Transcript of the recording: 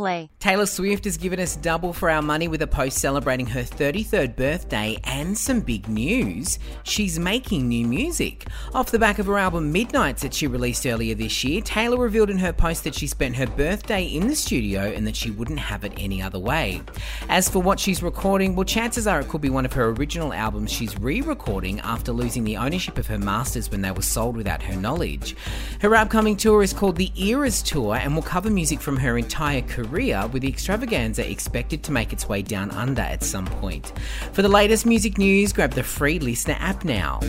play. Taylor Swift has given us double for our money with a post celebrating her 33rd birthday and some big news. She's making new music. Off the back of her album Midnights that she released earlier this year, Taylor revealed in her post that she spent her birthday in the studio and that she wouldn't have it any other way. As for what she's recording, well, chances are it could be one of her original albums she's re recording after losing the ownership of her masters when they were sold without her knowledge. Her upcoming tour is called the Eras Tour and will cover music from her entire career, with the extravaganza expected to make its way down under at some point. For the latest music news, grab the free LiSTNR app now.